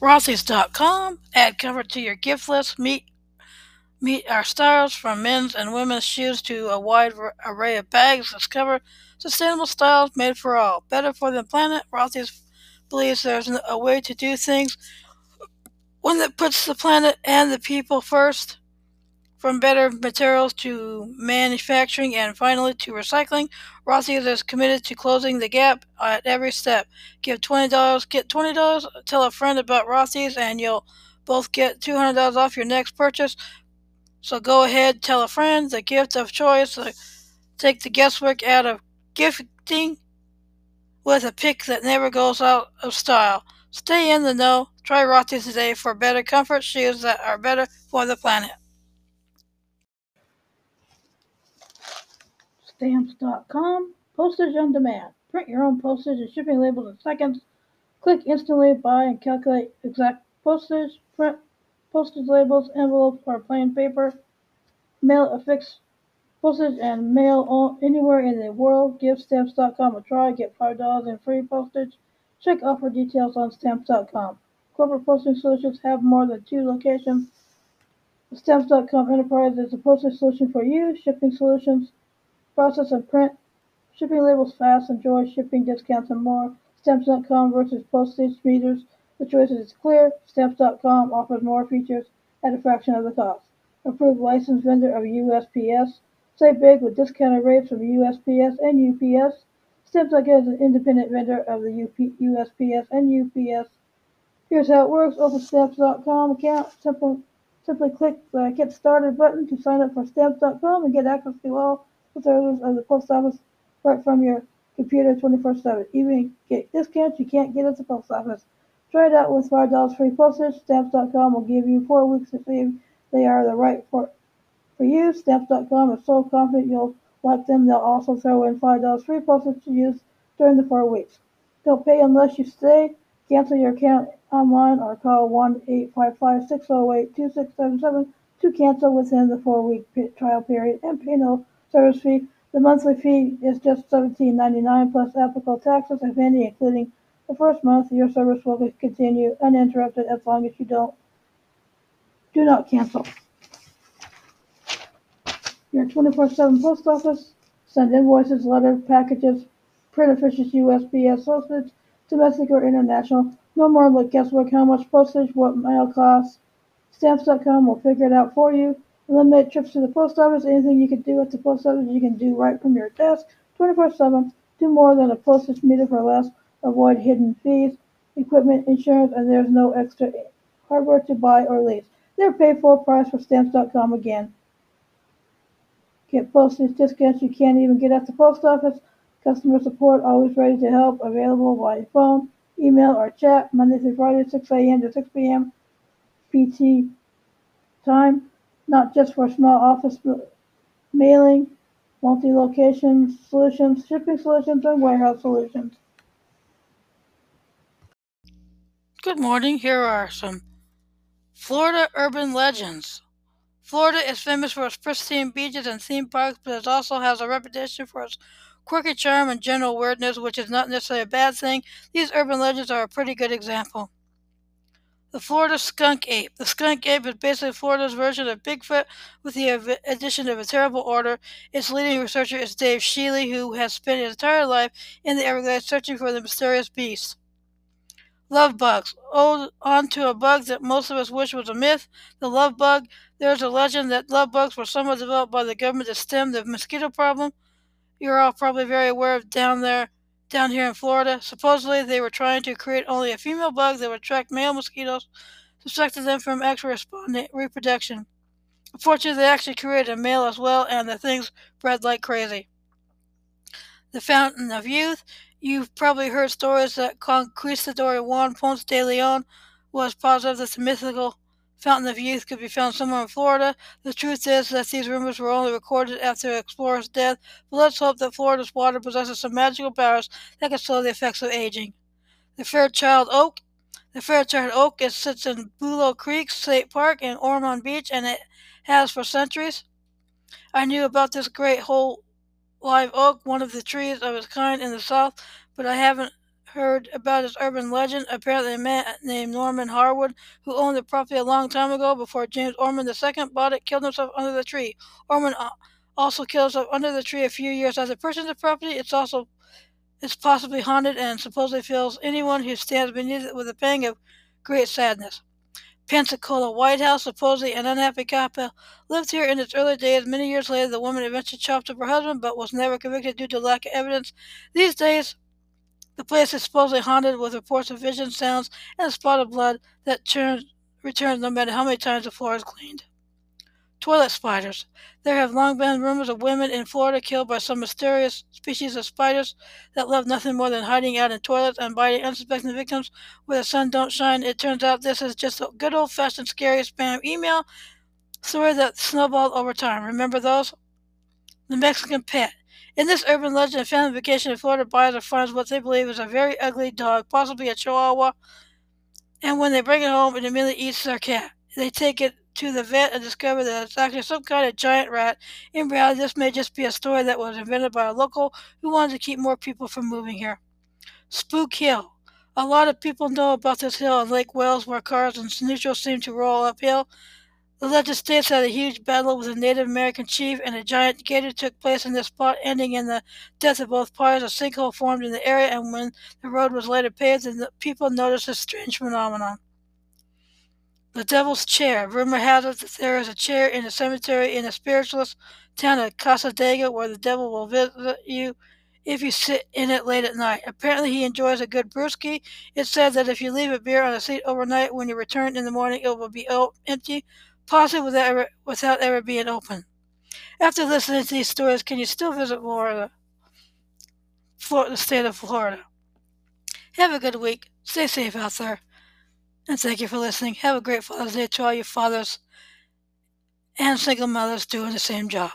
Rothy's.com. Add comfort to your gift list. Meet meet our styles from men's and women's shoes to a wide array of bags. Discover sustainable styles made for all. Better for the planet. Rothy's believes there's a way to do things one that puts the planet and the people first. From better materials to manufacturing and finally to recycling, Rothy's is committed to closing the gap at every step. Give $20, get $20, tell a friend about Rothy's, and you'll both get $200 off your next purchase. So go ahead, tell a friend the gift of choice. Uh, take the guesswork out of gifting with a pick that never goes out of style. Stay in the know. Try Rothy's today for better comfort shoes that are better for the planet. Stamps.com. Postage on demand. Print your own postage and shipping labels in seconds. Click instantly, buy, and calculate exact postage. Print postage labels, envelopes, or plain paper. Mail affix postage and mail anywhere in the world. Give Stamps.com a try. Get $5 in free postage. Check offer details on Stamps.com. Corporate Posting Solutions have more than two locations. Stamps.com Enterprise is a postage solution for you. Shipping solutions process and print, shipping labels fast, enjoy shipping discounts and more. Stamps.com versus postage meters. The choice is clear. Stamps.com offers more features at a fraction of the cost. Approved licensed vendor of USPS. Save big with discounted rates from USPS and UPS. Stamps.com is an independent vendor of the UP, USPS and UPS. Here's how it works. Open Stamps.com account. Simple, simply click the Get Started button to sign up for Stamps.com and get access to all service of the post office right from your computer 24-7. Even get discounts you can't get at the post office. Try it out with $5 free postage. Stamps.com will give you four weeks to see if they are the right for, for you. Stamps.com is so confident you'll like them, they'll also throw in $5 free postage to use during the four weeks. Don't pay unless you stay. Cancel your account online or call 1-855-608-2677 to cancel within the four-week trial period and pay no service fee. The monthly fee is just $17.99 plus applicable taxes, if any, including the first month. Your service will continue uninterrupted as long as you don't do not cancel. Your 24/7 post office send invoices, letters, packages, print officials, USPS postage, domestic or international. No more guesswork how much postage, what mail costs. Stamps.com will figure it out for you. Eliminate trips to the post office. Anything you can do at the post office, you can do right from your desk, 24/7. Do more than a postage meter for less. Avoid hidden fees, equipment, insurance, and there's no extra hardware to buy or lease. They're paid full price for Stamps.com again. Get postage discounts you can't even get at the post office. Customer support always ready to help. Available by phone, email, or chat. Monday through Friday, 6 a.m. to 6 p.m. PT time not just for small office mailing, multi-location solutions, shipping solutions, and warehouse solutions. Good morning. Here are some Florida urban legends. Florida is famous for its pristine beaches and theme parks, but it also has a reputation for its quirky charm and general weirdness, which is not necessarily a bad thing. These urban legends are a pretty good example. The Florida skunk ape. The skunk ape is basically Florida's version of Bigfoot with the addition of a terrible odor. Its leading researcher is Dave Shealy, who has spent his entire life in the Everglades searching for the mysterious beast. Love bugs. Oh, on to a bug that most of us wish was a myth. The love bug. There's a legend that love bugs were somewhat developed by the government to stem the mosquito problem. You're all probably very aware of down there down here in Florida. Supposedly, they were trying to create only a female bug that would attract male mosquitoes, suspecting them from actual reproduction. Unfortunately, they actually created a male as well, and the things bred like crazy. The Fountain of Youth. You've probably heard stories that Conquistador Juan Ponce de Leon was positive that the mythical Fountain of Youth could be found somewhere in Florida. The truth is that these rumors were only recorded after the explorer's death, but let's hope that Florida's water possesses some magical powers that can slow the effects of aging. The Fairchild Oak. The Fairchild Oak it sits in Bulow Creek State Park in Ormond Beach, and it has for centuries. I knew about this great whole live oak, one of the trees of its kind in the South, but I haven't heard about this urban legend. Apparently, a man named Norman Harwood, who owned the property a long time ago before James Ormond II bought it, killed himself under the tree. Ormond uh, also killed himself under the tree a few years after purchasing the property. It's also it's possibly haunted and supposedly fills anyone who stands beneath it with a pang of great sadness. Pensacola White House, supposedly an unhappy couple, uh, lived here in its early days. Many years later, the woman eventually chopped up her husband, but was never convicted due to lack of evidence. These days, the place is supposedly haunted with reports of visions, sounds, and a spot of blood that turns, returns no matter how many times the floor is cleaned. Toilet spiders. There have long been rumors of women in Florida killed by some mysterious species of spiders that love nothing more than hiding out in toilets and biting unsuspecting victims where the sun don't shine. It turns out this is just a good old-fashioned scary spam email story that snowballed over time. Remember those? The Mexican pet. In this urban legend, a family vacation in Florida buys or finds what they believe is a very ugly dog, possibly a chihuahua, and when they bring it home, it immediately eats their cat. They take it to the vet and discover that it's actually some kind of giant rat. In reality, this may just be a story that was invented by a local who wanted to keep more people from moving here. Spook Hill. A lot of people know about this hill in Lake Wales where cars and neutrals seem to roll uphill. The states that a huge battle with a Native American chief and a giant gator took place in this spot, ending in the death of both parties. A sinkhole formed in the area, and when the road was later paved, the people noticed this strange phenomenon. The Devil's Chair. Rumor has it that there is a chair in a cemetery in the spiritualist town of Cassadaga where the devil will visit you if you sit in it late at night. Apparently, he enjoys a good brewski. It's said that if you leave a beer on a seat overnight, when you return in the morning, it will be empty, possibly without ever, without ever being open. After listening to these stories, can you still visit Florida? Florida, the state of Florida. Have a good week. Stay safe out there. And thank you for listening. Have a great Father's Day to all your fathers and single mothers doing the same job.